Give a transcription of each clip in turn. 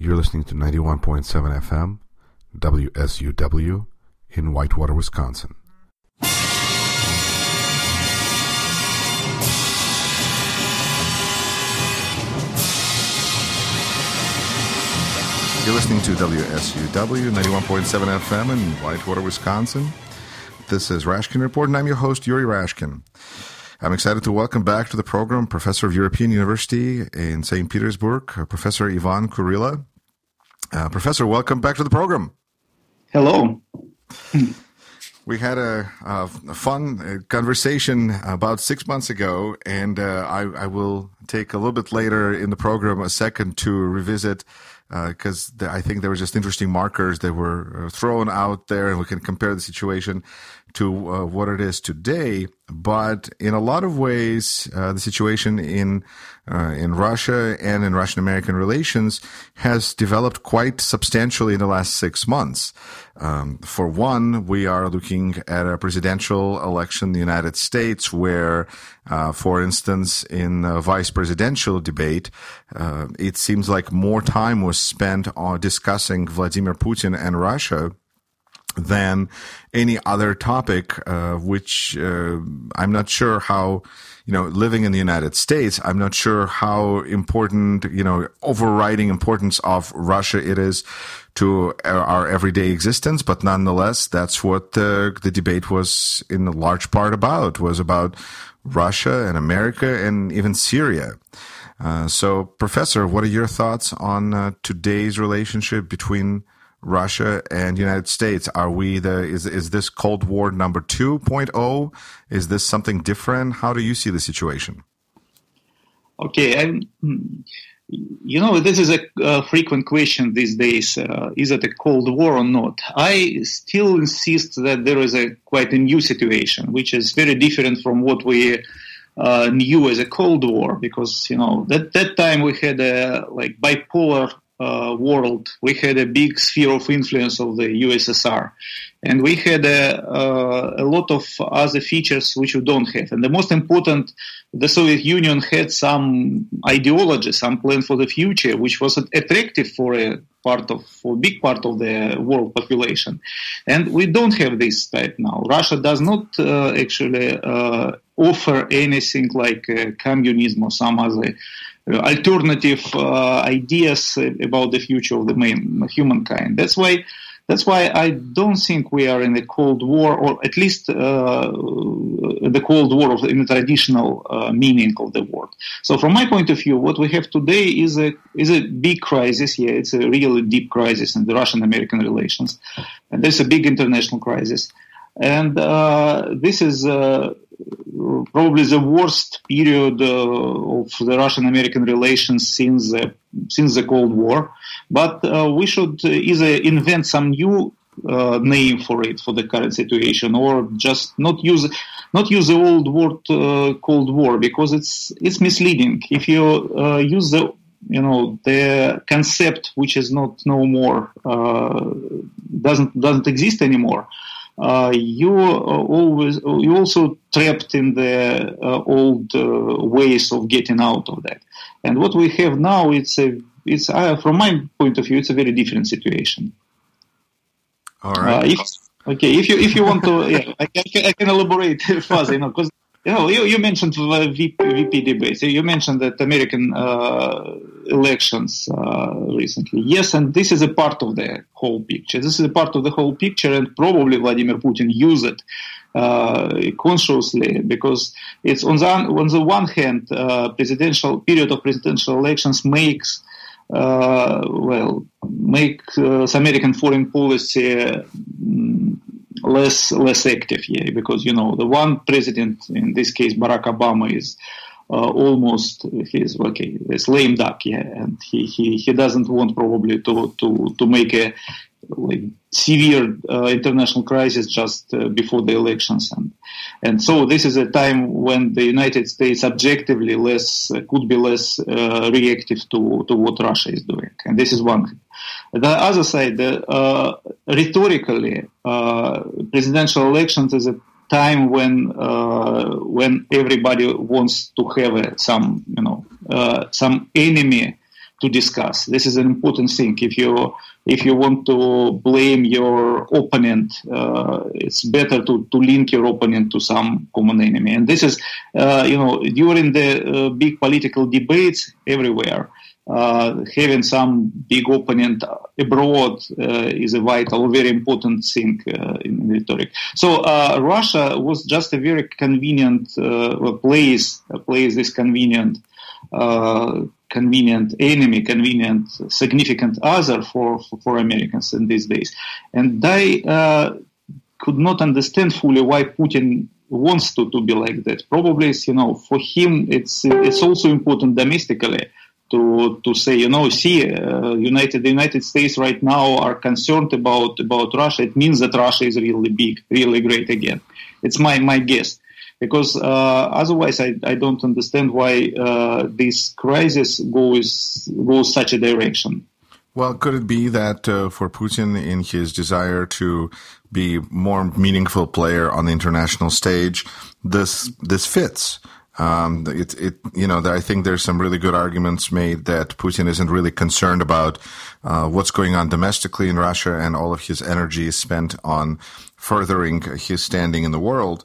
You're listening to 91.7 FM, WSUW, in Whitewater, Wisconsin. You're listening to WSUW 91.7 FM in Whitewater, Wisconsin. This is Rashkin Report, and I'm your host, Yuri Rashkin. I'm excited to welcome back to the program Professor of European University in St. Petersburg, Professor Ivan Kurilla. Uh, professor, welcome back to the program. Hello. We had a, a fun uh, conversation about six months ago, and uh, I, I, will take a little bit later in the program a second to revisit because uh, I think there were just interesting markers that were uh, thrown out there, and we can compare the situation to uh, what it is today. But in a lot of ways, uh, the situation in uh, in Russia and in Russian American relations has developed quite substantially in the last six months. Um, for one, we are looking at a presidential election in the United States where, uh, for instance, in a vice presidential debate, uh, it seems like more time was spent on discussing Vladimir Putin and Russia than any other topic, uh, which uh, I'm not sure how, you know, living in the United States, I'm not sure how important, you know, overriding importance of Russia it is to our everyday existence. But nonetheless, that's what the, the debate was in a large part about, was about Russia and America and even Syria. Uh, so, Professor, what are your thoughts on uh, today's relationship between Russia and United States? Are we the is is this Cold War number 2.0? Is this something different? How do you see the situation? Okay, I'm, you know this is a, a frequent question these days. Uh, is it a Cold War or not? I still insist that there is a quite a new situation, which is very different from what we uh, knew as a Cold War, because you know that that time we had a like bipolar uh, world, we had a big sphere of influence of the USSR, and we had a, uh, a, lot of other features which we don't have. And the most important, the Soviet Union had some ideology, some plan for the future, which was attractive for a part of, for a big part of the world population. And we don't have this type now. Russia does not uh, actually uh, offer anything like uh, communism or some other alternative uh, ideas about the future of the main humankind. That's why. That's why I don't think we are in a Cold War, or at least uh, the Cold War of, in the traditional uh, meaning of the word. So, from my point of view, what we have today is a is a big crisis. Yeah, it's a really deep crisis in the Russian-American relations, and there's a big international crisis, and uh, this is uh, probably the worst period uh, of the Russian-American relations since the since the Cold War. But uh, we should either invent some new uh, name for it for the current situation, or just not use not use the old word uh, Cold War because it's it's misleading. If you uh, use the you know the concept which is not no more uh, doesn't doesn't exist anymore you always you also trapped in the uh, old uh, ways of getting out of that. And what we have now, it's a it's from my point of view, it's a very different situation. All right. If, okay, if you if you want to, yeah, I, can, I can elaborate further, you know, because you know, you, you mentioned VP, VP debates. You mentioned that American uh, elections uh, recently. Yes, and this is a part of the whole picture. This is a part of the whole picture, and probably Vladimir Putin used it uh, consciously because it's on the on the one hand, uh, presidential period of presidential elections makes uh, well make uh, American foreign policy. Um, less less active here because you know the one president in this case Barack Obama is almost he's okay it's lame duck yeah and he, he, he doesn't want probably to to to make a like severe uh, international crisis just uh, before the elections and and so this is a time when the United States objectively less uh, could be less uh, reactive to to what Russia is doing and this is one thing. The other side, uh, rhetorically, uh, presidential elections is a time when uh, when everybody wants to have some you know some enemy to discuss. This is an important thing. If you if you want to blame your opponent, uh, it's better to, to link your opponent to some common enemy. And this is, uh, you know, during the uh, big political debates everywhere, uh, having some big opponent abroad uh, is a vital, very important thing uh, in rhetoric. So Russia was just a very convenient place, a place is convenient convenient enemy, convenient, significant other for, for, for Americans in these days. And I uh, could not understand fully why Putin wants to, to be like that. Probably, you know, for him, it's it's also important domestically to to say, you know, see, uh, United the United States right now are concerned about about Russia. It means that Russia is really big, really great again. It's my my guess because uh, otherwise I, I don't understand why uh, this crisis goes goes such a direction. Well, could it be that uh, for Putin, in his desire to be more meaningful player on the international stage, this this fits? Um, it, it, you know, I think there's some really good arguments made that Putin isn't really concerned about uh, what's going on domestically in Russia, and all of his energy is spent on furthering his standing in the world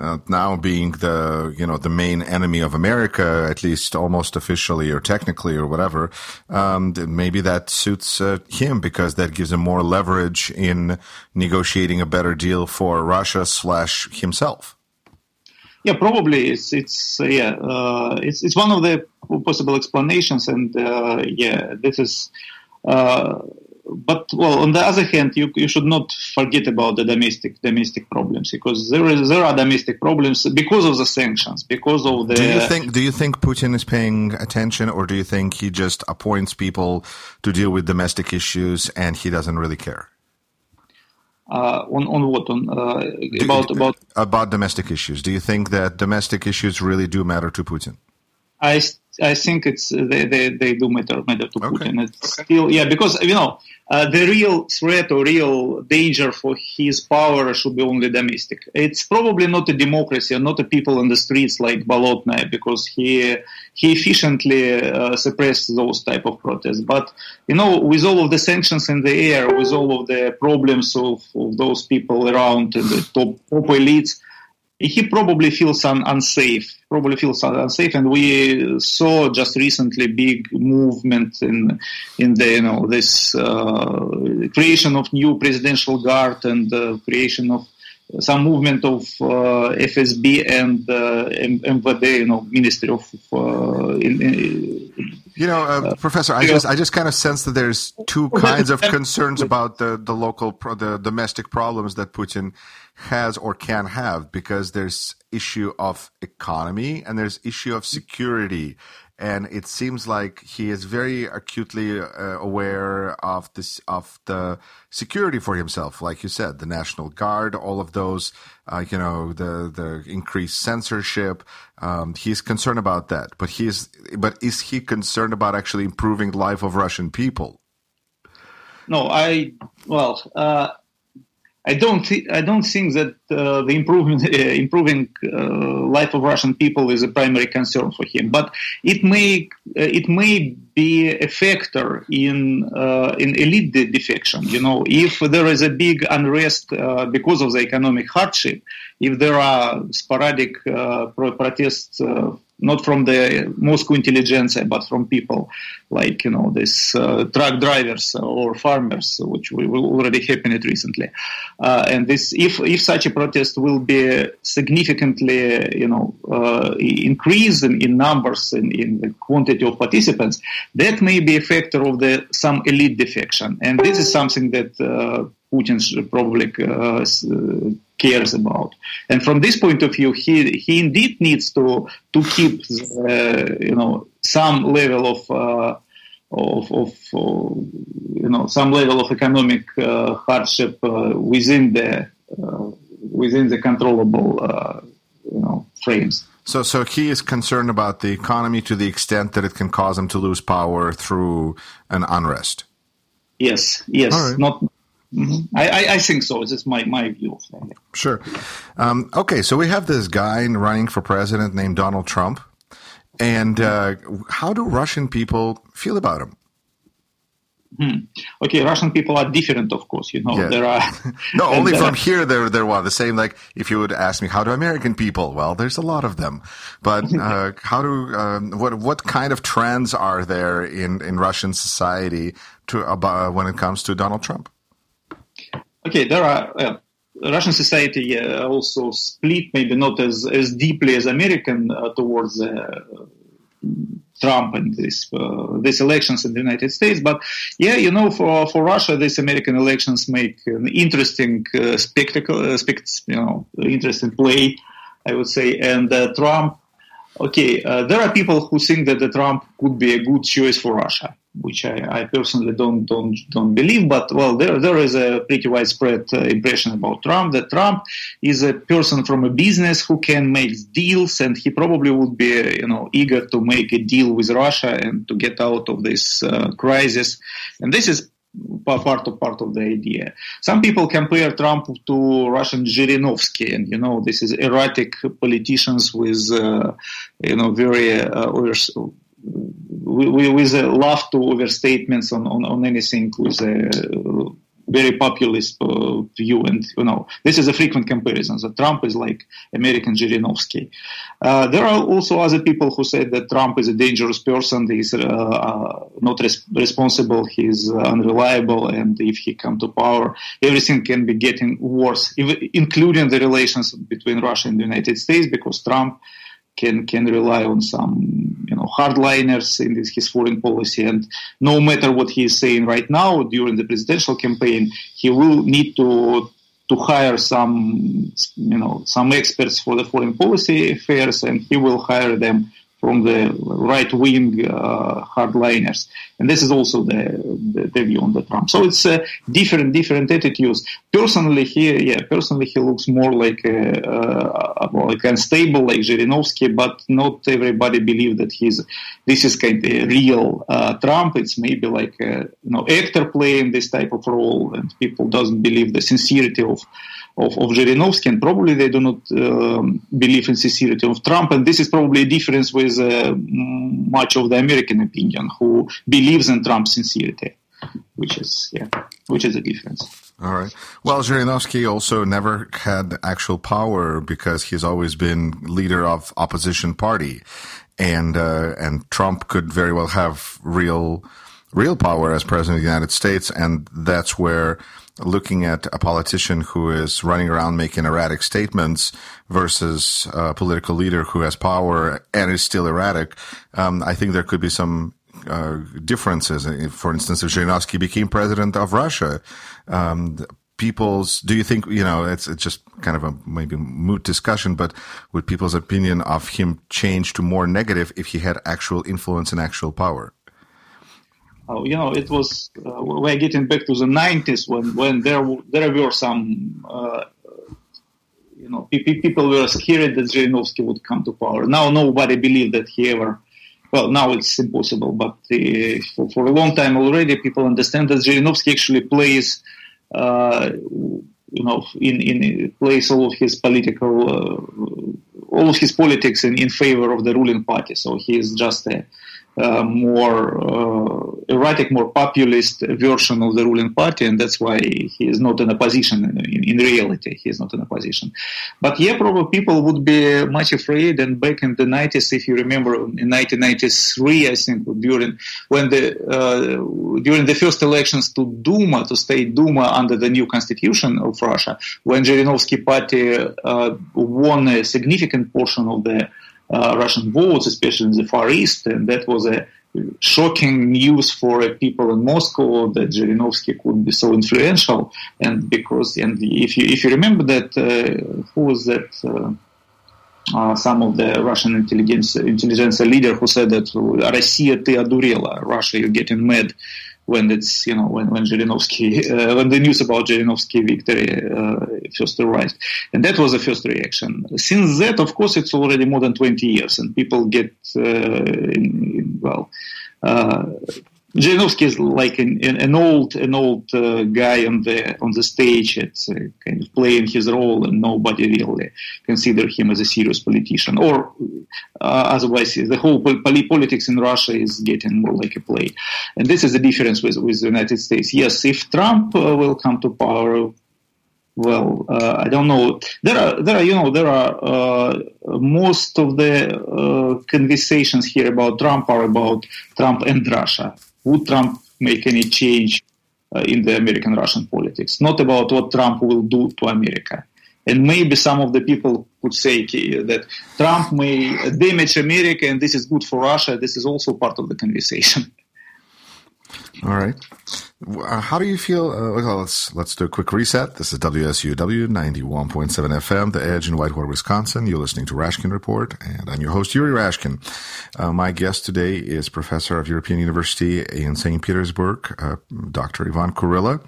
uh, now being the you know the main enemy of America, at least almost officially or technically or whatever, um, maybe that suits uh, him because that gives him more leverage in negotiating a better deal for Russia slash himself. Yeah, probably it's it's uh, yeah uh, it's it's one of the possible explanations, and uh, yeah, this is uh, but well, on the other hand, you, you should not forget about the domestic domestic problems because there is there are domestic problems because of the sanctions, because of the. Do you think Do you think Putin is paying attention, or do you think he just appoints people to deal with domestic issues and he doesn't really care? Uh, on on what on uh, about about about domestic issues? Do you think that domestic issues really do matter to Putin? I I think it's they, they, they do matter matter to okay. Putin. It's okay. still yeah because you know uh, the real threat or real danger for his power should be only domestic. It's probably not a democracy or not a people in the streets like Bolotnaya because he he efficiently uh, suppressed those type of protests. But you know, with all of the sanctions in the air, with all of the problems of, of those people around the top top elites he probably feels un- unsafe. Probably feels unsafe, and we saw just recently big movement in in the you know this uh, creation of new presidential guard and uh, creation of some movement of uh, FSB and uh, MVD, you know, Ministry of. Uh, in, in, you know, uh, uh, Professor, I just I just kind of sense that there's two kinds of concerns about the the local pro- the domestic problems that Putin has or can have because there's issue of economy and there's issue of security and it seems like he is very acutely uh, aware of this of the security for himself like you said the national guard all of those uh, you know the the increased censorship. Um, he's concerned about that. But he's but is he concerned about actually improving the life of russian people? No i well uh, I don't th- I don't think that uh, the improvement, uh, improving uh, life of Russian people is a primary concern for him. But it may uh, it may be a factor in uh, in elite defection. You know, if there is a big unrest uh, because of the economic hardship, if there are sporadic protests not from the Moscow intelligentsia, but from people like you know these uh, truck drivers or farmers, which will already happened recently. Uh, and this, if if such a protest will be significantly you know uh, increase in, in numbers in, in the quantity of participants, that may be a factor of the some elite defection, and this is something that uh, Putin probably uh, cares about. And from this point of view, he he indeed needs to to keep uh, you know some level of uh, of, of uh, you know some level of economic uh, hardship uh, within the uh, within the controllable you know frames. So, so he is concerned about the economy to the extent that it can cause him to lose power through an unrest. Yes, yes, right. not Mm-hmm. I, I, think so. This is my, my view. Sure. Um, okay, so we have this guy running for president named Donald Trump. And uh, how do Russian people feel about him? Hmm. Okay, Russian people are different, of course. You know, yeah. there are no only from here. They're they're the same. Like if you would ask me, how do American people? Well, there's a lot of them, but uh, how do um, what what kind of trends are there in in Russian society to about when it comes to Donald Trump? Okay, there are. Uh, Russian society uh, also split, maybe not as, as deeply as American uh, towards uh, Trump and this uh, these elections in the United States. But yeah, you know, for for Russia, these American elections make an interesting uh, spectacle, spect- you know, interesting play, I would say. And Trump, okay, uh, there are people who think that the Trump could be a good choice for Russia which I, I, personally don't don't don't believe. But well, there there is a pretty widespread uh, impression about Trump that Trump is a person from a business who can make deals, and he probably would be you know eager to make a deal with Russia and to get out of this uh, crisis. And this is part of part of the idea. Some people compare Trump to Russian Zhirinovsky, and you know this is erratic politicians with uh, you know very uh, with a love to overstatements on, on, on anything with a very populist uh, view. And, you know, this is a frequent comparison that Trump is like American Zhirinovsky. Uh, there are also other people who say that Trump is a dangerous person. He's uh, uh not res- responsible. He's uh, unreliable. And if he come to power, everything can be getting worse, including the relations between Russia and the United States because Trump can can rely on some you know hardliners in this, his foreign policy, and no matter what he is saying right now during the presidential campaign, he will need to to hire some you know some experts for the foreign policy affairs, and he will hire them from the right wing uh, hardliners. And this is also the, the, the, view on the Trump. So it's uh, different, different attitudes. Personally, he, yeah, personally, he looks more like a, uh, like unstable, like Zhirinovsky, but not everybody believes that he's, this is kind of real uh, Trump. It's maybe like a, you know, actor playing this type of role and people doesn't believe the sincerity of, of, of Zhirinovsky, and probably they do not um, believe in sincerity of Trump. And this is probably a difference with uh, much of the American opinion, who believes in Trump's sincerity, which is yeah, which is a difference. All right. Well, Zhirinovsky also never had actual power because he's always been leader of opposition party, and uh, and Trump could very well have real real power as president of the United States, and that's where looking at a politician who is running around making erratic statements versus a political leader who has power and is still erratic, um, I think there could be some uh, differences. For instance, if Zhirinovsky became president of Russia, um, people's do you think you know it's, it's just kind of a maybe moot discussion but would people's opinion of him change to more negative if he had actual influence and actual power uh, you know, it was uh, we're getting back to the 90s when when there there were some uh, you know people were scared that Zhirinovsky would come to power. Now nobody believed that he ever. Well, now it's impossible, but uh, for, for, a long time already, people understand that Zhirinovsky actually plays, uh, you know, in, in plays all of his political, uh, all of his politics in, in favor of the ruling party. So he is just a uh, more uh, erratic, more populist version of the ruling party, and that's why he is not in a position. In, in, reality, he is not in a position. But yeah, probably people would be much afraid. And back in the 90s, if you remember, in 1993, I think during when the uh, during the first elections to Duma, to state Duma under the new constitution of Russia, when Zhirinovsky party uh, won a significant portion of the uh, Russian votes, especially in the Far East, and that was a shocking news for people in Moscow that Zhirinovsky could be so influential. And because, and if you if you remember that, uh, who was that? Uh, uh, some of the Russian intelligence intelligence leader who said that Россия ты одурела, Russia you're getting mad when it's you know when when Zhirinovsky uh, when the news about Zhirinovsky victory uh, first arrived, and that was the first reaction. Since that, of course, it's already more than twenty years, and people get uh, in, in, well. Uh, is like an, an old an old uh, guy on the on the stage, it's uh, kind of playing his role, and nobody really consider him as a serious politician. Or uh, otherwise, the whole politics in Russia is getting more like a play, and this is the difference with with the United States. Yes, if Trump uh, will come to power, well, uh, I don't know. There are, there are, you know, there are uh, most of the uh, conversations here about Trump are about Trump and Russia. Would Trump make any change uh, in the American-Russian politics? Not about what Trump will do to America. And maybe some of the people could say that Trump may damage America and this is good for Russia. This is also part of the conversation. All right. Uh, how do you feel? Uh, let's let's do a quick reset. This is WSUW 91.7 FM, The Edge in Whitewater, Wisconsin. You're listening to Rashkin Report, and I'm your host, Yuri Rashkin. Uh, my guest today is Professor of European University in St. Petersburg, uh, Dr. Ivan Kurilla.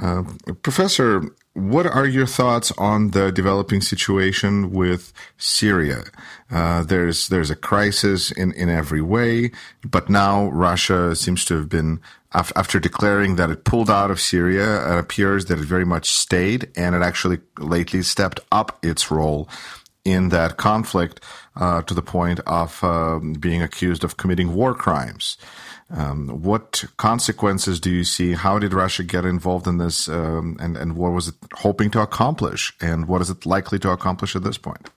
Uh, professor, what are your thoughts on the developing situation with Syria? Uh, there's there's a crisis in, in every way, but now Russia seems to have been after declaring that it pulled out of Syria. It appears that it very much stayed, and it actually lately stepped up its role in that conflict uh, to the point of uh, being accused of committing war crimes. Um, what consequences do you see? How did Russia get involved in this, um, and and what was it hoping to accomplish, and what is it likely to accomplish at this point?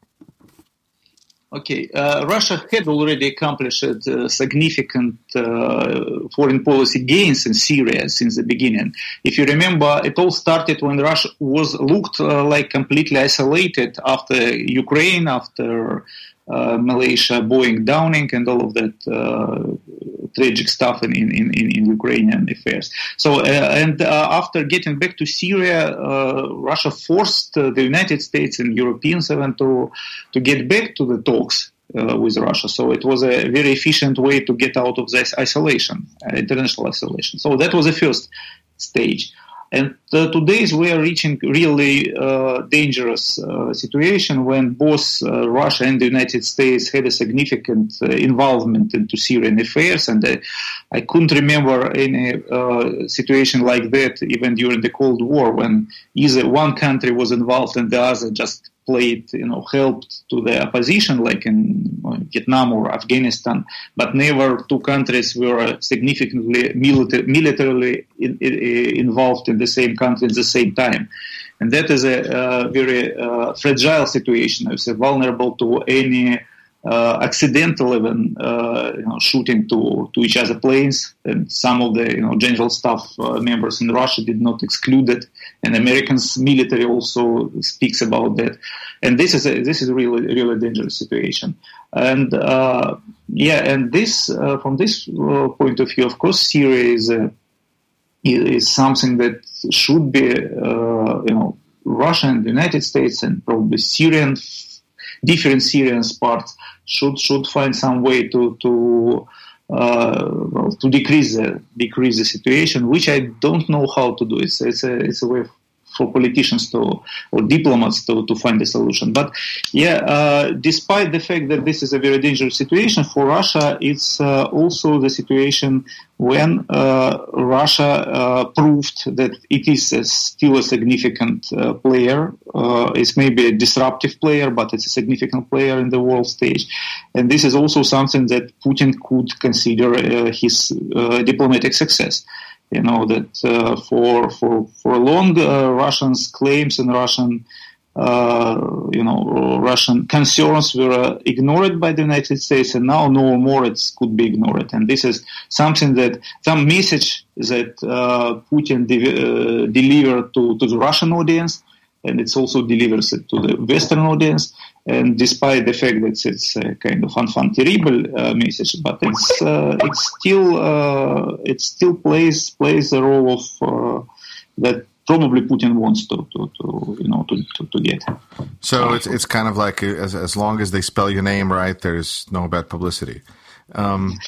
Okay, uh, Russia had already accomplished uh, significant uh, foreign policy gains in Syria since the beginning. If you remember, it all started when Russia was looked uh, like completely isolated after Ukraine, after Malaysia Boeing, downing and all of that uh, tragic stuff in, in, in, in, Ukrainian affairs. So, uh, and uh, after getting back to Syria, uh, Russia forced the United States and Europeans even to, to get back to the talks uh, with Russia. So it was a very efficient way to get out of this isolation, uh, international isolation. So that was the first stage. And uh, we are reaching really uh, dangerous uh, situation when both uh, Russia and the United States had a significant uh, involvement into Syrian affairs. And uh, I couldn't remember any situation like that even during the Cold War when either one country was involved and the other just played, you know, helped to the opposition, like in Vietnam or Afghanistan, but never two countries were significantly milita- militarily in, in, involved in the same country at the same time. And that is a, a very uh, fragile situation. It's vulnerable to any uh, accidental even uh, you know, shooting to, to each other planes. And some of the you know, general staff uh, members in Russia did not exclude it. And Americans military also speaks about that. And this is a, this is a really really dangerous situation. And uh, yeah, and this uh, from this uh, point of view, of course, Syria is is something that should be you know Russia and the United States and probably Syrian different Syrian parts should should find some way to to uh, to decrease the decrease the situation, which I don't know how to do. It's it's a it's a way for politicians to or diplomats to, to find a solution. But yeah, uh, despite the fact that this is a very dangerous situation for Russia, it's uh, also the situation when uh, Russia uh, proved that it is a, still a significant uh, player. Uh, it's maybe a disruptive player, but it's a significant player in the world stage. And this is also something that Putin could consider his diplomatic success you know that uh, for for for long uh, Russians claims and Russian uh, you know Russian concerns were ignored by the United States, and now no more it could be ignored. And this is something that some message that uh, Putin de- uh, delivered to to the Russian audience, and it's also delivers it to the Western audience. And despite the fact that it's a kind of enfant terrible uh, message, but it's uh, it's still uh, it still plays plays the role of uh, that probably Putin wants to, to, to you know to, to, to, get. So it's it's kind of like as as long as they spell your name right, there's no bad publicity. Um,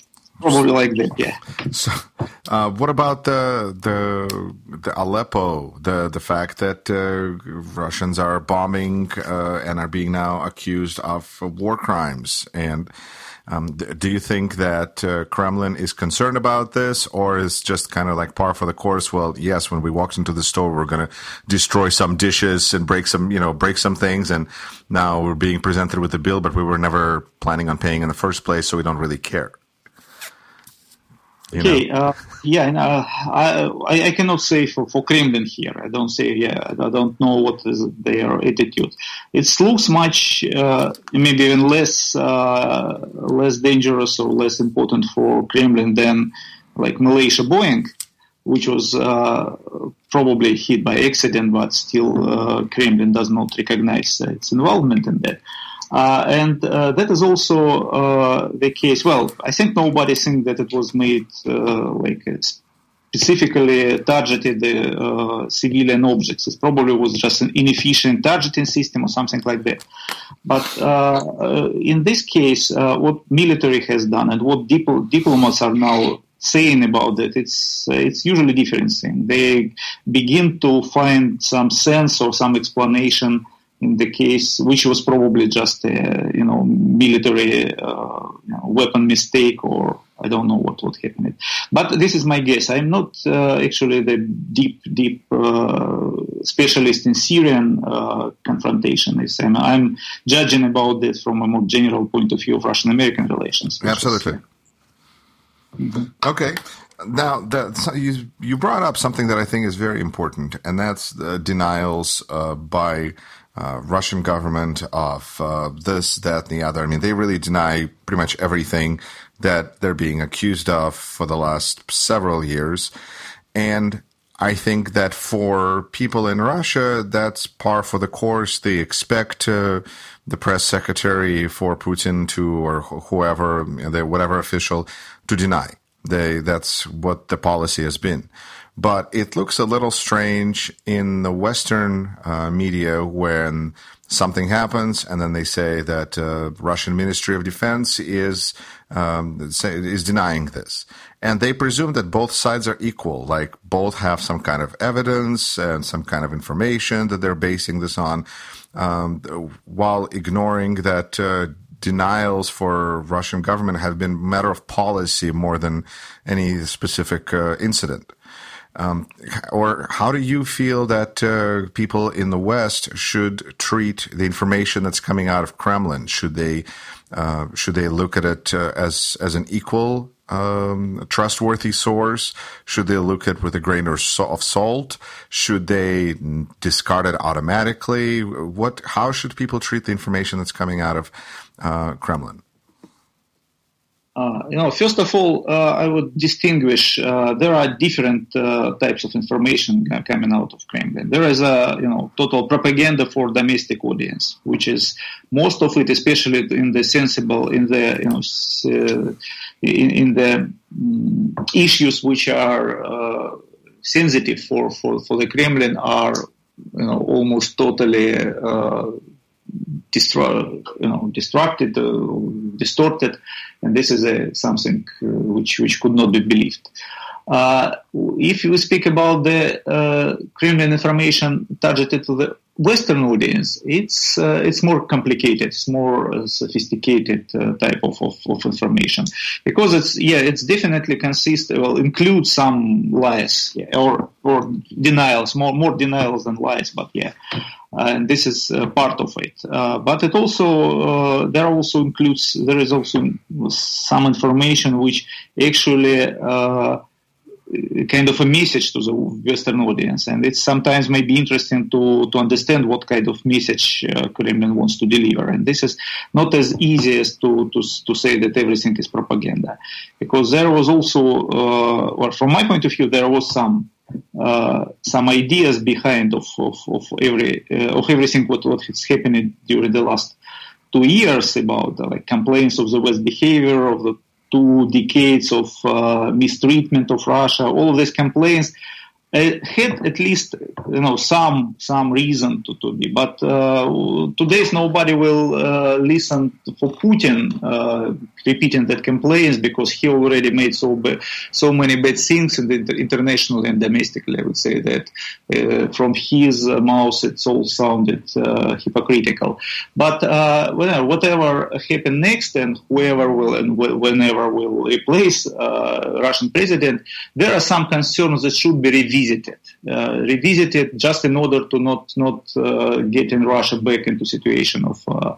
Probably like that, yeah. So, uh, what about the the the Aleppo? The the fact that uh, Russians are bombing uh, and are being now accused of war crimes, and Um, do you think that uh, Kremlin is concerned about this, or is just kind of like par for the course? Well, yes, when we walked into the store, we're going to destroy some dishes and break some, you know, break some things, and now we're being presented with a bill, but we were never planning on paying in the first place, so we don't really care. Okay, uh, yeah, and, uh, I, I cannot say for, for Kremlin here. I don't say, yeah, I don't know what is their attitude. It looks much, uh, maybe even less, uh, less dangerous or less important for Kremlin than like Malaysia Boeing, which was uh, probably hit by accident, but still uh, Kremlin does not recognize its involvement in that. Uh, and uh, that is also uh, the case. Well, I think nobody thinks that it was made uh, like specifically targeted uh, civilian objects. It probably was just an inefficient targeting system or something like that. But uh, in this case, what military has done and what dip- diplomats are now saying about it, it's it's usually different thing. They begin to find some sense or some explanation in the case, which was probably just a you know military uh, you know, weapon mistake or I don't know what what happened. But this is my guess. I'm not uh, actually the deep deep uh, specialist in Syrian uh, confrontation. I'm, I'm, judging about this from a more general point of view of Russian-American relations. Absolutely. Mm-hmm. Okay. Now, you you brought up something that I think is very important, and that's denials uh, by uh, Russian government of uh, this, that, and the other. I mean, they really deny pretty much everything that they're being accused of for the last several years. And I think that for people in Russia, that's par for the course. They expect uh, the press secretary for Putin to, or whoever, whatever official, to deny. They, that's what the policy has been but it looks a little strange in the Western uh, media when something happens and then they say that uh, Russian Ministry of Defense is um, is denying this, and they presume that both sides are equal, like both have some kind of evidence and some kind of information that they're basing this on, um, while ignoring that. Uh, denials for Russian government have been matter of policy more than any specific uh, incident. Um, or how do you feel that uh, people in the West should treat the information that's coming out of Kremlin? Should they uh, should they look at it uh, as as an equal um, trustworthy source? Should they look at it with a grain of salt? Should they discard it automatically? What? How should people treat the information that's coming out of uh, Kremlin? Uh, you know, first of all, uh, I would distinguish. Uh, there are different uh, types of information coming out of Kremlin. There is a you know total propaganda for domestic audience, which is most of it, especially in the sensible, in the you know, uh, in, in, the um, issues which are uh, sensitive for, for for the Kremlin, are you know almost totally destroy, you know, uh, distorted, and this is a, something uh, which which could not be believed. Uh, if you speak about the uh, Kremlin information targeted to the Western audience, it's uh, it's more complicated, it's more uh, sophisticated type of, of, of, information because it's yeah, it's definitely consists well include some lies yeah, or or denials, more more denials than lies, but yeah, and this is uh, part of it. Uh, but it also uh, there also includes there is also some information which actually kind of a message to the Western audience, and it sometimes may be interesting to to understand what kind of message uh, Kremlin wants to deliver. And this is not as easy as to to, to say that everything is propaganda, because there was also, uh, well, from my point of view, there was some some ideas behind of of, of every uh, of everything what what has happened during the last two years about uh, like complaints of the West behavior of the two decades of uh, mistreatment of Russia. All of these complaints uh, had at least you know some some reason to, to be. But uh, today's nobody will uh, listen for Putin uh, repeating that complaints because he already made so ba- so many bad things in the international and domestically. I would say that uh, from his mouth it's all sounded uh, hypocritical. But whatever, whatever happen next and whoever will and wh- whenever will replace Russian president, there are some concerns that should be reviewed revisited, uh, revisited just in order to not not uh, get in Russia back into situation of. Uh,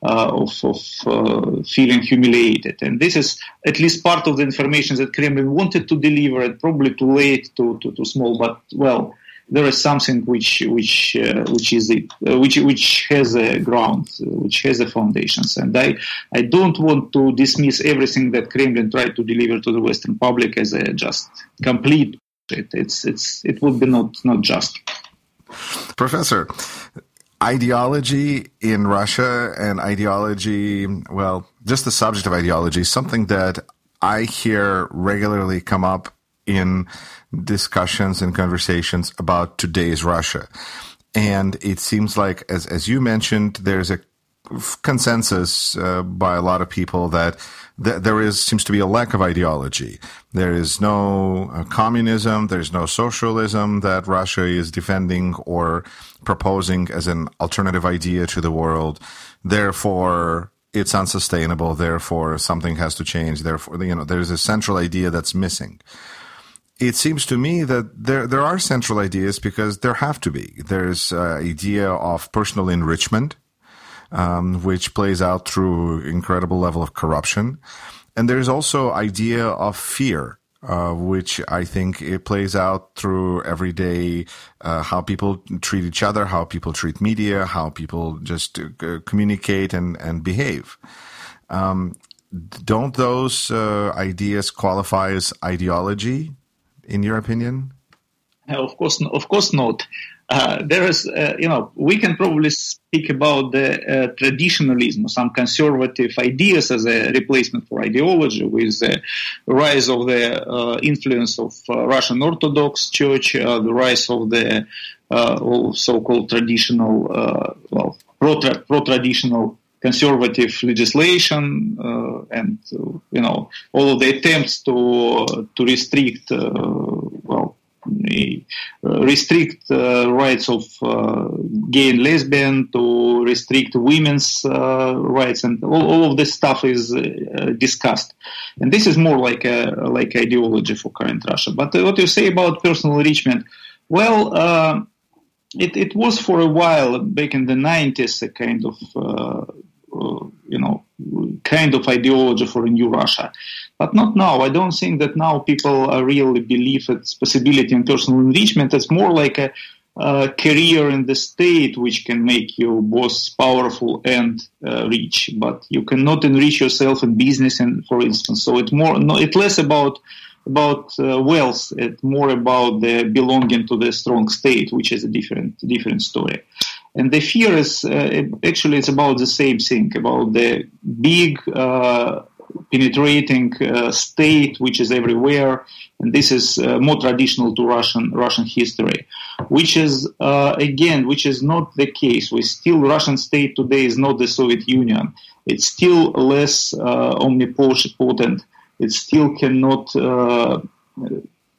uh of, of uh, feeling humiliated. And this is at least part of the information that Kremlin wanted to deliver and probably too late, too, too, too small. But, well, there is something which which uh, which is it, uh, which which has a ground, which has the foundations, and I I don't want to dismiss everything that Kremlin tried to deliver to the Western public as a just complete it. It's it's it would be not not just. Professor, ideology in Russia and ideology, well, just the subject of ideology, something that I hear regularly come up in discussions and conversations about today's Russia. And it seems like, as, as you mentioned, there's a consensus uh, by a lot of people that th- there is seems to be a lack of ideology. There is no uh, communism. There's no socialism that Russia is defending or proposing as an alternative idea to the world. Therefore, it's unsustainable. Therefore, something has to change. Therefore, you know, there's a central idea that's missing it seems to me that there there are central ideas because there have to be. There's uh, idea of personal enrichment, um, which plays out through incredible level of corruption. And there's also idea of fear, uh, which I think it plays out through everyday uh, how people treat each other, how people treat media, how people just uh, communicate and and behave. Um, don't those uh, ideas qualify as ideology, in your opinion? Of course, of course not. Uh, there is, uh, you know, we can probably speak about the uh, traditionalism, some conservative ideas as a replacement for ideology, with the rise of the uh, influence of uh, Russian Orthodox Church, the rise of the so-called traditional, well, pro-traditional conservative legislation uh, and uh, you know all of the attempts to to restrict uh, restrict uh, rights of uh, gay and lesbian, to restrict women's rights, and all, all, of this stuff is discussed. And this is more like a like ideology for current Russia. But what you say about personal enrichment? Well, it, it was for a while back in the 90s a kind of uh, uh, you know kind of ideology for a new Russia. But not now. I don't think that now people uh, really believe its possibility in personal enrichment. It's more like a, a career in the state which can make you both powerful and uh, rich. But you cannot enrich yourself in business, and for instance. So it's more, no, it's less about about uh, wealth. It's more about the belonging to the strong state, which is a different different story. And the fear is uh, actually it's about the same thing about the big uh, penetrating uh, state which is everywhere, and this is uh, more traditional to Russian Russian history, which is uh, again which is not the case. We still Russian state today is not the Soviet Union. It's still less uh, omnipotent. It still cannot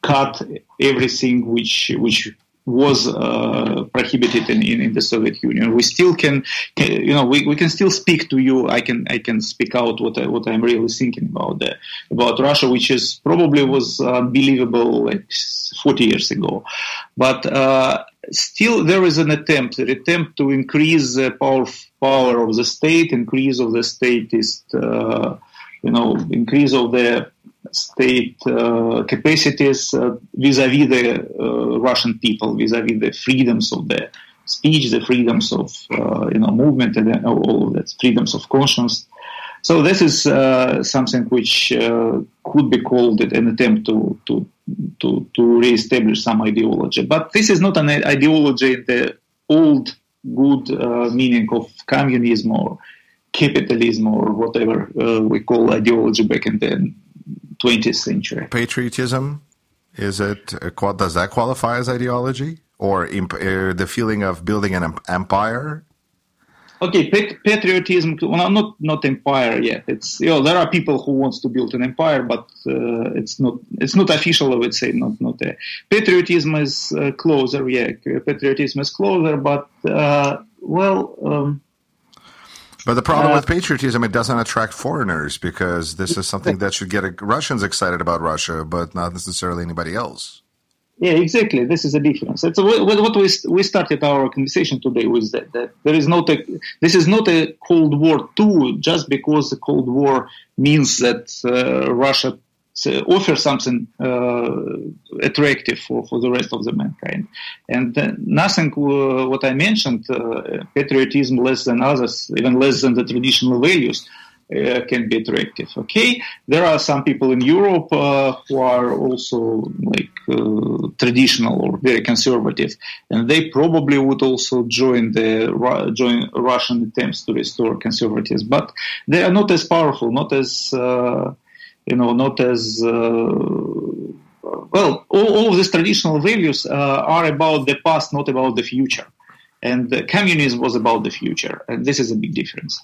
cut everything which which was uh, prohibited in, in, in, the Soviet Union. We still can, you know, we, we can still speak to you. I can I can speak out what I, what I'm really thinking about the, about Russia, which is probably was unbelievable like 40 years ago, but uh, still there is an attempt, an attempt to increase the power power of the state, increase of the statist, uh, you know, increase of the state uh, capacities uh, vis-a-vis the uh, Russian people, vis-a-vis the freedoms of the speech, the freedoms of you know movement, and all of that, freedoms of conscience. So this is something which could be called an attempt to to to, to re-establish some ideology. But this is not an ideology in the old good uh, meaning of communism or capitalism or whatever uh, we call ideology back in the 20th century. Patriotism Is it does that qualify as ideology or imp- uh, the feeling of building an empire? Okay, patriotism. Well, not not empire yet. It's you know there are people who wants to build an empire, but uh, it's not it's not official. I would say not not patriotism is uh, closer. Yeah, patriotism is closer, but uh, well. Um, but the problem uh, with patriotism, it doesn't attract foreigners because this is something that should get Russians excited about Russia, but not necessarily anybody else. Yeah, exactly. This is a difference. A, what we we started our conversation today with that, that there is not a this is not a Cold War two just because the Cold War means that uh, Russia offers something uh, attractive for, for the rest of the mankind. And nothing uh, what I mentioned, uh, patriotism less than others, even less than the traditional values, uh, can be attractive. Okay, there are some people in Europe uh, who are also like uh, traditional or very conservative, and they probably would also join the join Russian attempts to restore conservatives, but they are not as powerful, not as you know, not as uh, well. All, all, of these traditional values uh, are about the past, not about the future. And communism was about the future, and this is a big difference.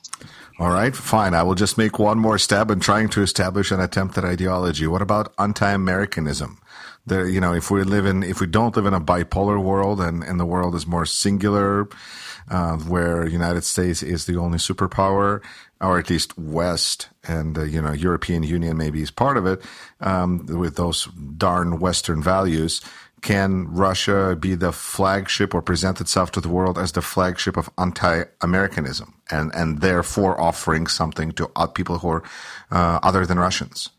All right, fine. I will just make one more stab in trying to establish an attempt at ideology. What about anti-Americanism? The, you know, if we live in, if we don't live in a bipolar world and, and the world is more singular, uh, where United States is the only superpower, or at least West, and uh, you know, European Union maybe is part of it, um, with those darn Western values can Russia be the flagship or present itself to the world as the flagship of anti-Americanism and, and therefore offering something to people who are uh, other than Russians?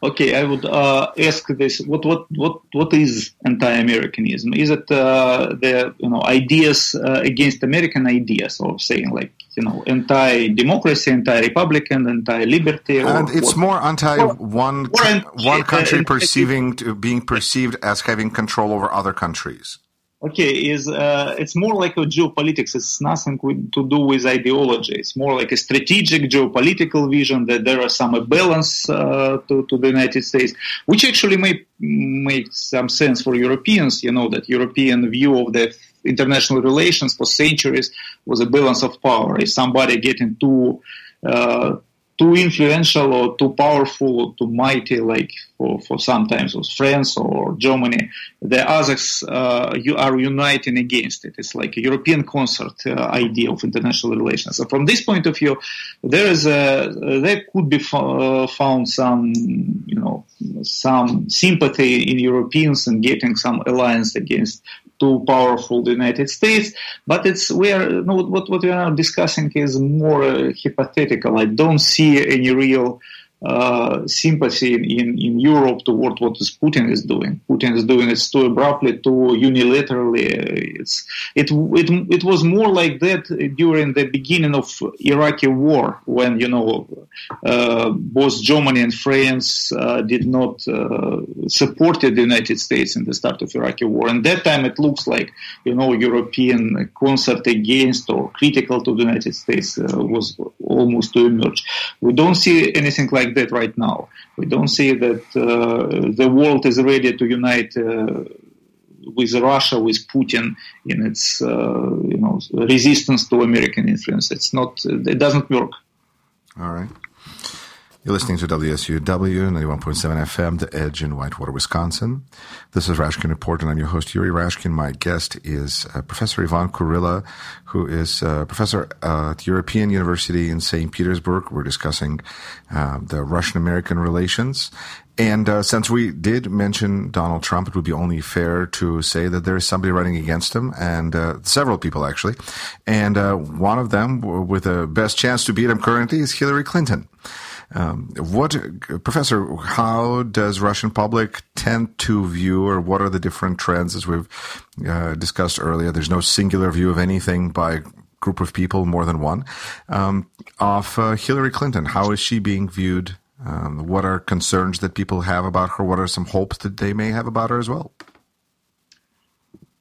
Okay, I would uh, ask this: what what what what is anti-Americanism? Is it uh, the you know ideas uh, against American ideas, or saying like you know anti-democracy, anti-republican, anti-liberty? And it's what? more anti one one country perceiving to being perceived as having control over other countries okay is uh, it's more like a geopolitics. It's nothing with, to do with ideology. It's more like a strategic geopolitical vision that there are some balance uh, to, to, the united states which actually may make some sense for europeans. You know that european view of the international relations for centuries was a balance of power. If somebody getting too uh, too influential or too powerful or too mighty, like for, for sometimes was France or Germany, the others uh, you are uniting against it. It's like a European concert uh, idea of international relations. So from this point of view, there is a, there could be uh, found some, you know, some sympathy in Europeans and getting some alliance against too powerful the United States. But it's we are what what we are discussing is more uh, hypothetical. I don't see any real uh, sympathy in, in Europe toward what Putin is doing. Putin is doing it too abruptly, too unilaterally. It's it it it was more like that during the beginning of Iraqi war when you know uh, both Germany and France uh, did not uh, supported the United States in the start of Iraqi war. And that time it looks like you know European concert against or critical to the United States uh, was almost to emerge. We don't see anything like that right now. We don't see that uh, the world is ready to unite uh, with Russia, with Putin in its uh, you know resistance to American influence. It's not. It doesn't work. All right. You're listening to WSUW 91.7 FM, The Edge in Whitewater, Wisconsin. This is Rashkin Report, and I'm your host, Yuri Rashkin. My guest is uh, Professor Ivan Kurilla, who is a uh, professor at the European University in St. Petersburg. We're discussing uh, the Russian-American relations. And uh, since we did mention Donald Trump, it would be only fair to say that there is somebody running against him, and uh, several people actually. And uh, one of them, with the best chance to beat him currently, is Hillary Clinton. Um, what, Professor, how does Russian public tend to view, or what are the different trends as we've uh, discussed earlier? There's no singular view of anything by group of people, more than one, um, of uh, Hillary Clinton. How is she being viewed? Um, what are concerns that people have about her? What are some hopes that they may have about her as well?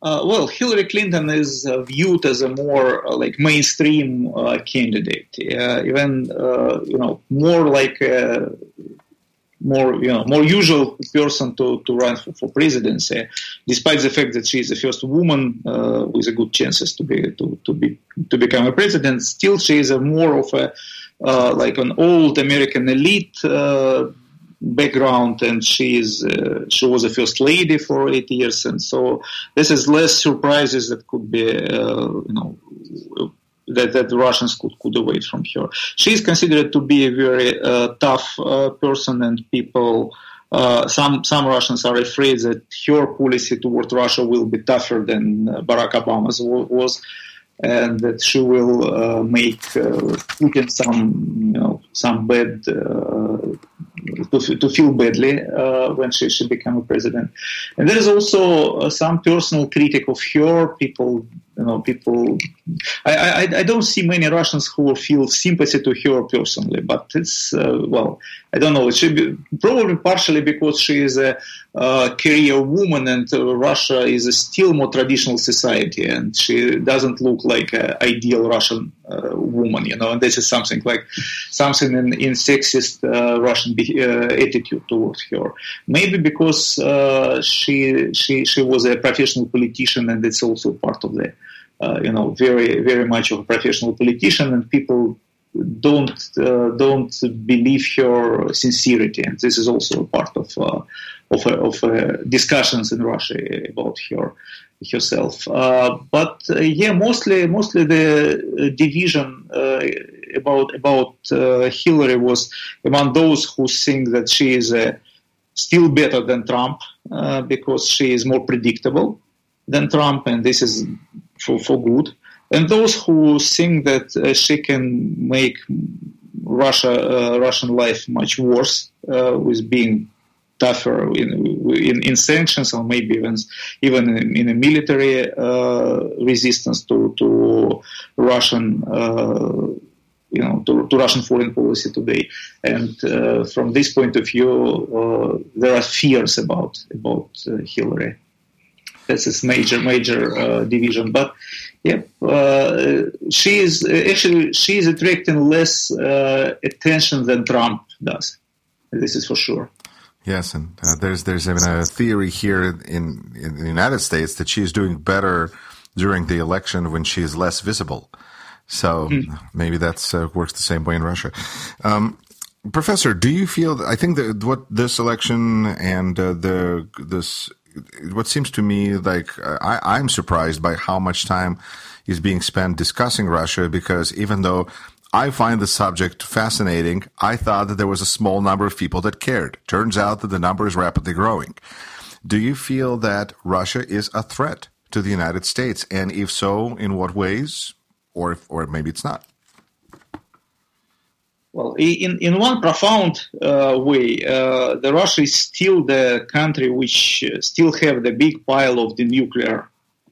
Uh, well, Hillary Clinton is uh, viewed as a more uh, like mainstream uh, candidate, even uh, you know more like more you know more usual person to, to run for, for presidency, despite the fact that she is the first woman uh, with a good chances to be to, to be to become a president. Still, she is a more of a uh, like an old American elite uh, background, and she is uh, she was a first lady for eight years, and so this is less surprises that could be uh, you know that, that the Russians could, could await from her. She is considered to be a very uh, tough uh, person, and people, uh, some some Russians are afraid that her policy toward Russia will be tougher than uh, Barack Obama's was, and that she will uh, make uh, Putin some you know some bad. To, to, feel badly uh, when she, she become a president, and there is also uh, some personal critic of her. People you know, people. I, I, I don't see many Russians who feel sympathy to her personally, but it's uh, well, I don't know. It should be probably partially because she is a uh, career woman, and uh, Russia is a still more traditional society, and she doesn't look like an ideal Russian uh, woman, you know. And this is something like something in, in sexist uh, Russian be- uh, attitude towards her. Maybe because she she she was a professional politician, and it's also part of the you know, very, very much of a professional politician, and people don't uh, don't believe her sincerity, and this is also a part of uh, of, of uh, discussions in Russia about her herself. Uh, but uh, yeah, mostly mostly the division about about Hillary was among those who think that she is still better than Trump because she is more predictable than Trump, and this is for, for good. And those who think that uh, she can make Russia uh, Russian life much worse uh, with being tougher in, in, in, sanctions or maybe even even in, a military uh, resistance to to Russian uh, you know to, to, Russian foreign policy today. And uh, from this point of view, there are fears about about Hillary. That's his major major uh, division. But yeah, uh, she is actually she is attracting less uh, attention than Trump does. This is for sure. Yes, and uh, there's there's even a theory here in in the United States that she is doing better during the election when she is less visible. So mm. maybe that uh, works the same way in Russia. Um, Professor, do you feel? I think that what this election and uh, the this what seems to me like I, I'm surprised by how much time is being spent discussing Russia because even though I find the subject fascinating, I thought that there was a small number of people that cared. Turns out that the number is rapidly growing. Do you feel that Russia is a threat to the United States? And if so, in what ways? Or, if, or maybe it's not. Well, in, in one profound uh, way, uh, the Russia is still the country which uh, still have the big pile of the nuclear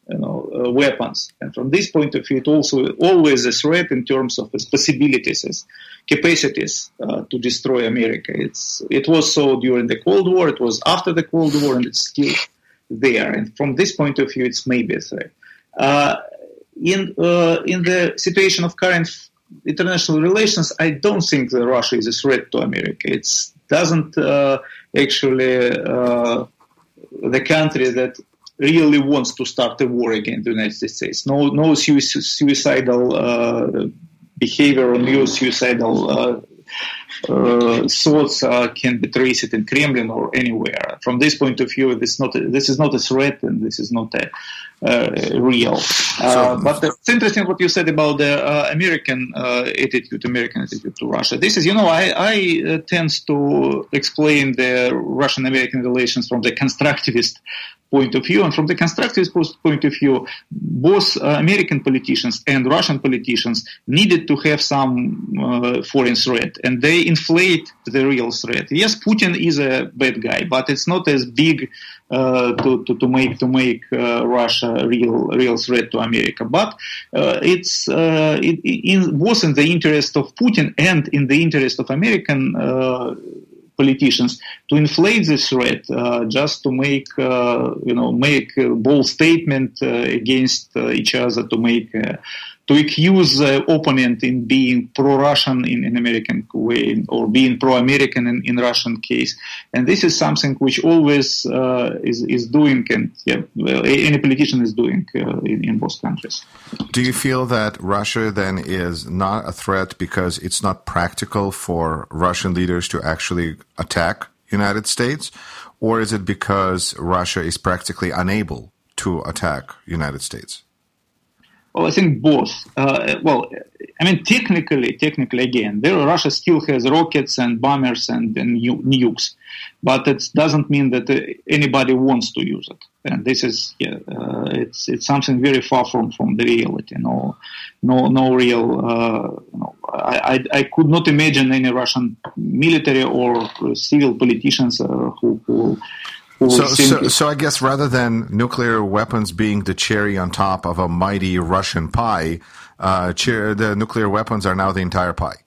you know, uh, weapons. And from this point of view, it also always a threat in terms of its possibilities, its capacities uh, to destroy America. It's, it was so during the Cold War, it was after the Cold War, and it's still there. And from this point of view, it's maybe a threat. Uh, in, in the situation of current international relations, I don't think that Russia is a threat to America. It doesn't uh, actually uh, the country that really wants to start a war against the United States. No, no suicidal uh, behavior or no suicidal uh, thoughts uh, can be traced in Kremlin or anywhere. From this point of view, this not a, this is not a threat and this is not a uh, real. Uh, but it's interesting what you said about the uh, American uh, attitude, American attitude to Russia. This is, you know, I, I tend to explain the Russian-American relations from the constructivist point of view. And from the constructivist point of view, both uh, American politicians and Russian politicians needed to have some uh, foreign threat, and they inflate the real threat. Yes, Putin is a bad guy, but it's not as big uh, to, to, to, make to make uh, Russia real real threat to America. But uh, it's it, in, both in the interest of Putin and in the interest of American politicians to inflate this threat uh, just to make uh, you know make bold statement uh, against each other to make to accuse the opponent in being pro-Russian in an American way or being pro-American in, in Russian case. And this is something which always uh, is, is doing and yeah, any politician is doing uh, in, in both countries. Do you feel that Russia then is not a threat because it's not practical for Russian leaders to actually attack United States? Or is it because Russia is practically unable to attack United States? Well, I think both. Uh, well, I mean, technically, technically, again, there Russia still has rockets and bombers and, and nukes, but it doesn't mean that uh, anybody wants to use it. And this is, yeah, uh, it's it's something very far from, from the reality. No, no, no real. Uh, no, I, I, I could not imagine any Russian military or civil politicians uh, who who so, so, so, I guess rather than nuclear weapons being the cherry on top of a mighty Russian pie, uh, the nuclear weapons are now the entire pie.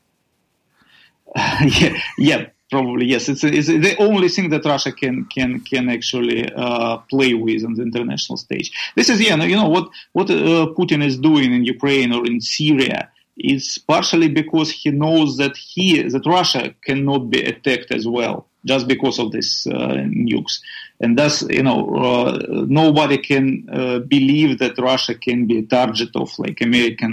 yeah, yeah, probably yes. It's, it's, the only thing that Russia can can can actually uh, play with on the international stage. This is yeah, you know what what uh, Putin is doing in Ukraine or in Syria is partially because he knows that he that Russia cannot be attacked as well just because of these uh, nukes. And thus, you know, uh, nobody can uh, believe that Russia can be a target of like American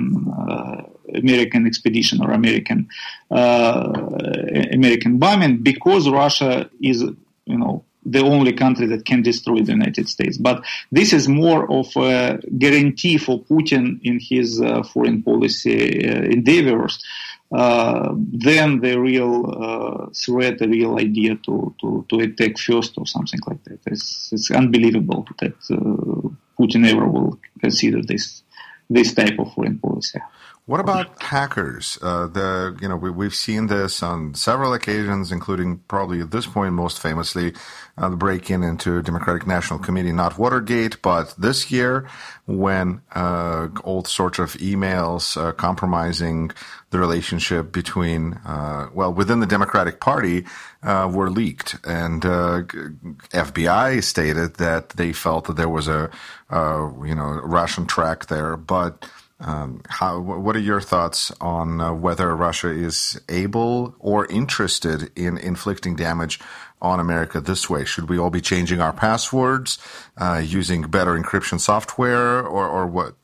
American expedition or American American bombing because Russia is, you know, the only country that can destroy the United States. But this is more of a guarantee for Putin in his uh, foreign policy uh, endeavors then the real uh, threat, the real idea to, to, to attack first or something like that. It's, it's unbelievable that uh, Putin ever will consider this this type of foreign policy. What about hackers? Uh, the you know we, have seen this on several occasions, including probably at this point most famously uh, the break-in into Democratic National Committee, not Watergate, but this year when uh, all sorts of emails uh, compromising the relationship between uh, well within the Democratic Party uh, were leaked, and FBI stated that they felt that there was a you know Russian track there, but um, how, what are your thoughts on uh, whether Russia is able or interested in inflicting damage on America this way? Should we all be changing our passwords, uh, using better encryption software, or, or what?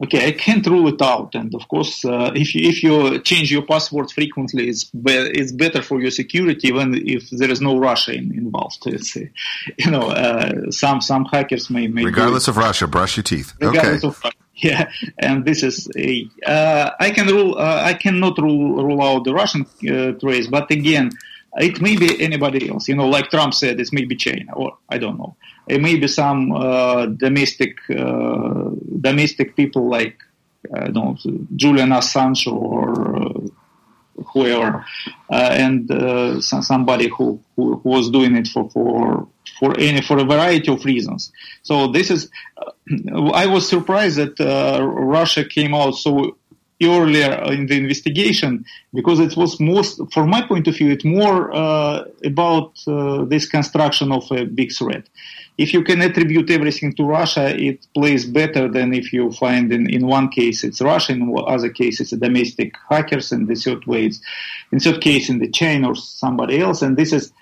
Okay, I can't rule it out, and of course, uh, if you if you change your password frequently, it's be- it's better for your security even if there is no Russia in, involved. It's you know uh, some some hackers may, may regardless of Russia, brush your teeth. Regardless okay. Of, yeah, and this is a. Uh, I can rule. Uh, I cannot rule rule out the Russian uh, trace, but again, it may be anybody else. You know, like Trump said, it may be China, or I don't know. It may be some uh, domestic uh, domestic people like I don't know Julian Assange or uh, whoever, and somebody who, who, who was doing it for for for any for a variety of reasons. So this is, uh, I was surprised that uh, Russia came out so earlier in the investigation because it was most, from my point of view, it's more uh, about uh, this construction of a big threat. If you can attribute everything to Russia, it plays better than if you find in, in one case it's Russia, in other case it's domestic hackers, and the third way it's, in third case in the chain or somebody else. And this is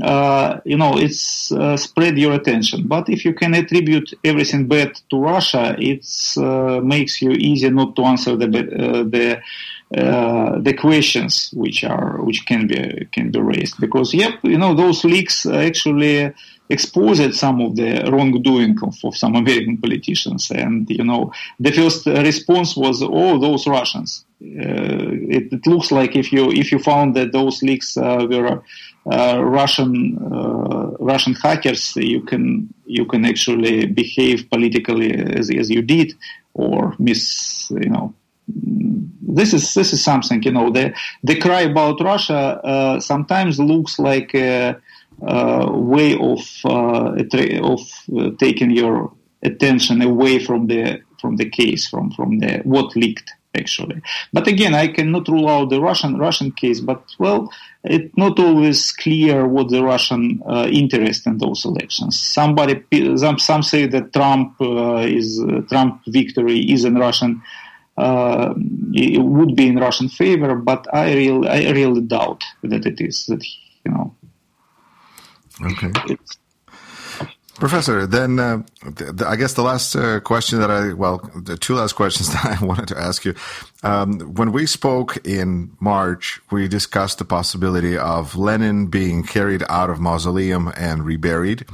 uh, you know, it's uh, spread your attention. But if you can attribute everything bad to Russia, it uh, makes you easier not to answer the uh, the uh, the questions which are which can be can be raised. Because yep, you know, those leaks actually exposed some of the wrongdoing of, of some American politicians, and you know, the first response was, "Oh, those Russians." It, it, looks like if you if you found that those leaks were uh, Russian uh, Russian hackers, you can you can actually behave politically as, as you did, or miss you know. This is this is something you know the the cry about Russia uh, sometimes looks like a, a way of uh, of taking your attention away from the from the case from from the what leaked actually. But again, I cannot rule out the Russian Russian case. But well, it's not always clear what the Russian uh, interest in those elections. Somebody, some, some say that Trump uh, is uh, Trump victory is in Russian. Uh, it would be in Russian favor, but I really, I really doubt that it is. That you know. Okay. It's, Professor, then uh, th- I guess the last uh, question that I, well, the two last questions that I wanted to ask you. Um, when we spoke in March, we discussed the possibility of Lenin being carried out of mausoleum and reburied,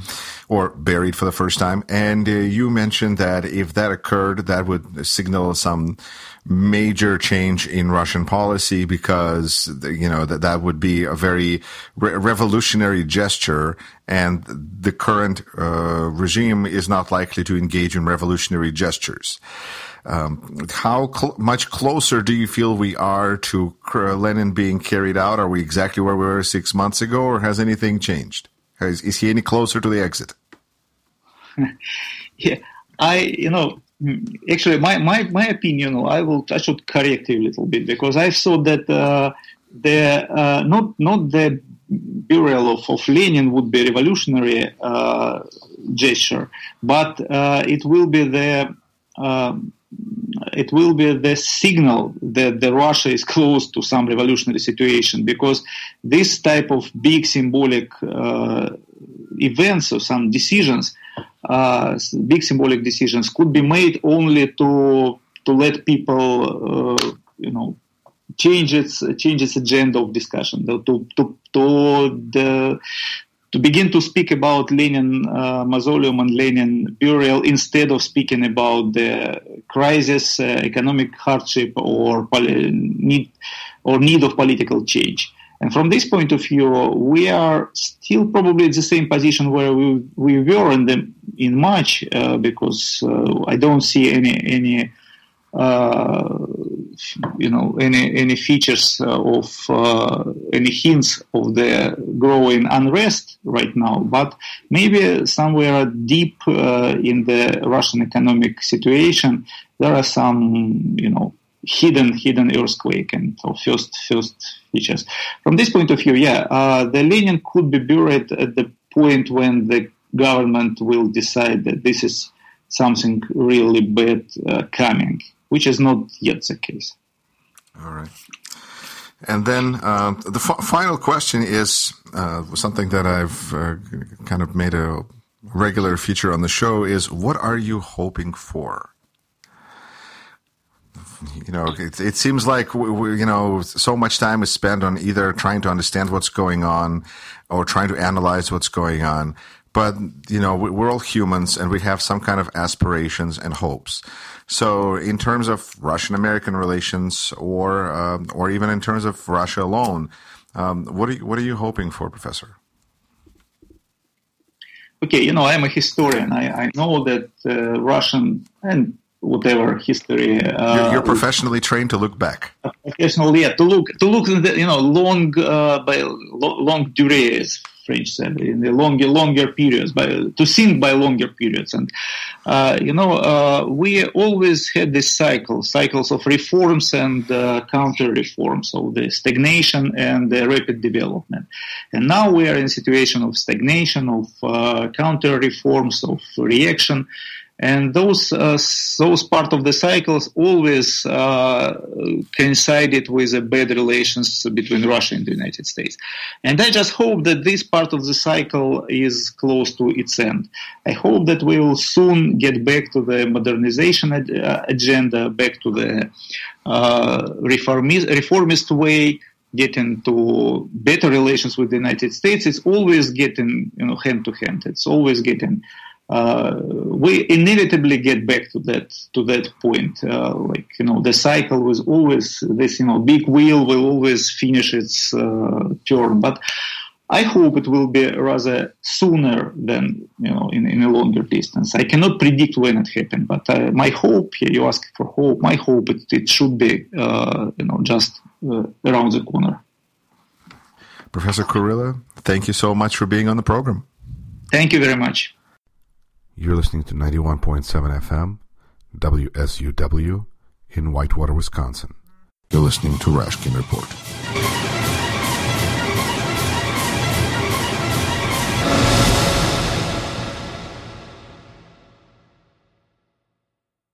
or buried for the first time. And uh, you mentioned that if that occurred, that would signal some major change in Russian policy because you know that that would be a very re- revolutionary gesture, and the current uh, regime is not likely to engage in revolutionary gestures. Um, how cl- much closer do you feel we are to Lenin being carried out? Are we exactly where we were six months ago, or has anything changed? Is, is he any closer to the exit? yeah, I you know Hmm. actually, my, my, my opinion, I will I should correct you a little bit because I thought that uh, the uh, not not the burial of, of Lenin would be a revolutionary uh, gesture, but uh, it will be the um, it will be the signal that the Russia is close to some revolutionary situation because this type of big symbolic uh, events or some decisions uh, big symbolic decisions could be made only to to let people, uh, you know, change its change its agenda of discussion, to to to the to begin to speak about Lenin uh, mausoleum and Lenin burial instead of speaking about the crisis, uh, economic hardship, or need or need of political change. And from this point of view, we are still probably in the same position where we, we were in the in March, uh, because uh, I don't see any any uh, you know any any features of uh, any hints of the growing unrest right now. But maybe somewhere deep uh, in the Russian economic situation, there are some you know hidden hidden earthquake and so first first features. From this point of view, yeah, uh, the Lenin could be buried at the point when the government will decide that this is something really bad uh, coming, which is not yet the case. All right. And then uh, the f- final question is uh, something that I've uh, kind of made a regular feature on the show is what are you hoping for? you know, it, it seems like we, we, you know so much time is spent on either trying to understand what's going on or trying to analyze what's going on. But you know, we're all humans, and we have some kind of aspirations and hopes. So, in terms of Russian-American relations, or um, or even in terms of Russia alone, um, what are you, what are you hoping for, Professor? Okay, you know, I'm a historian. I, I know that uh, Russian and whatever history. Uh, you're, you're, professionally trained to look back. Professionally, yeah, to look to look in the you know long uh, by long durées. French said in the longer longer periods, by to think by longer periods, and uh, you know uh, we always had this cycle, cycles of reforms and uh, counter reforms, so the stagnation and the rapid development, and now we are in a situation of stagnation, of counter reforms, of reaction and those uh, those part of the cycles always uh, coincided with bad relations between Russia and the United States. And I just hope that this part of the cycle is close to its end. I hope that we will soon get back to the modernization ad- uh, agenda, back to the uh, reformist, reformist way getting to better relations with the United States, it's always getting you know hand to hand. It's always getting uh, we inevitably get back to that to that point. Uh, like you know, the cycle was always this. You know, big wheel will always finish its uh, turn, but. I hope it will be rather sooner than you know in, in a longer distance. I cannot predict when it happens, but uh, my hope you ask for hope. My hope it, it should be uh, you know just uh, around the corner. Professor Kurilla, thank you so much for being on the program. Thank you very much. You're listening to 91.7 FM, WSUW, in Whitewater, Wisconsin. You're listening to Rashkin Report.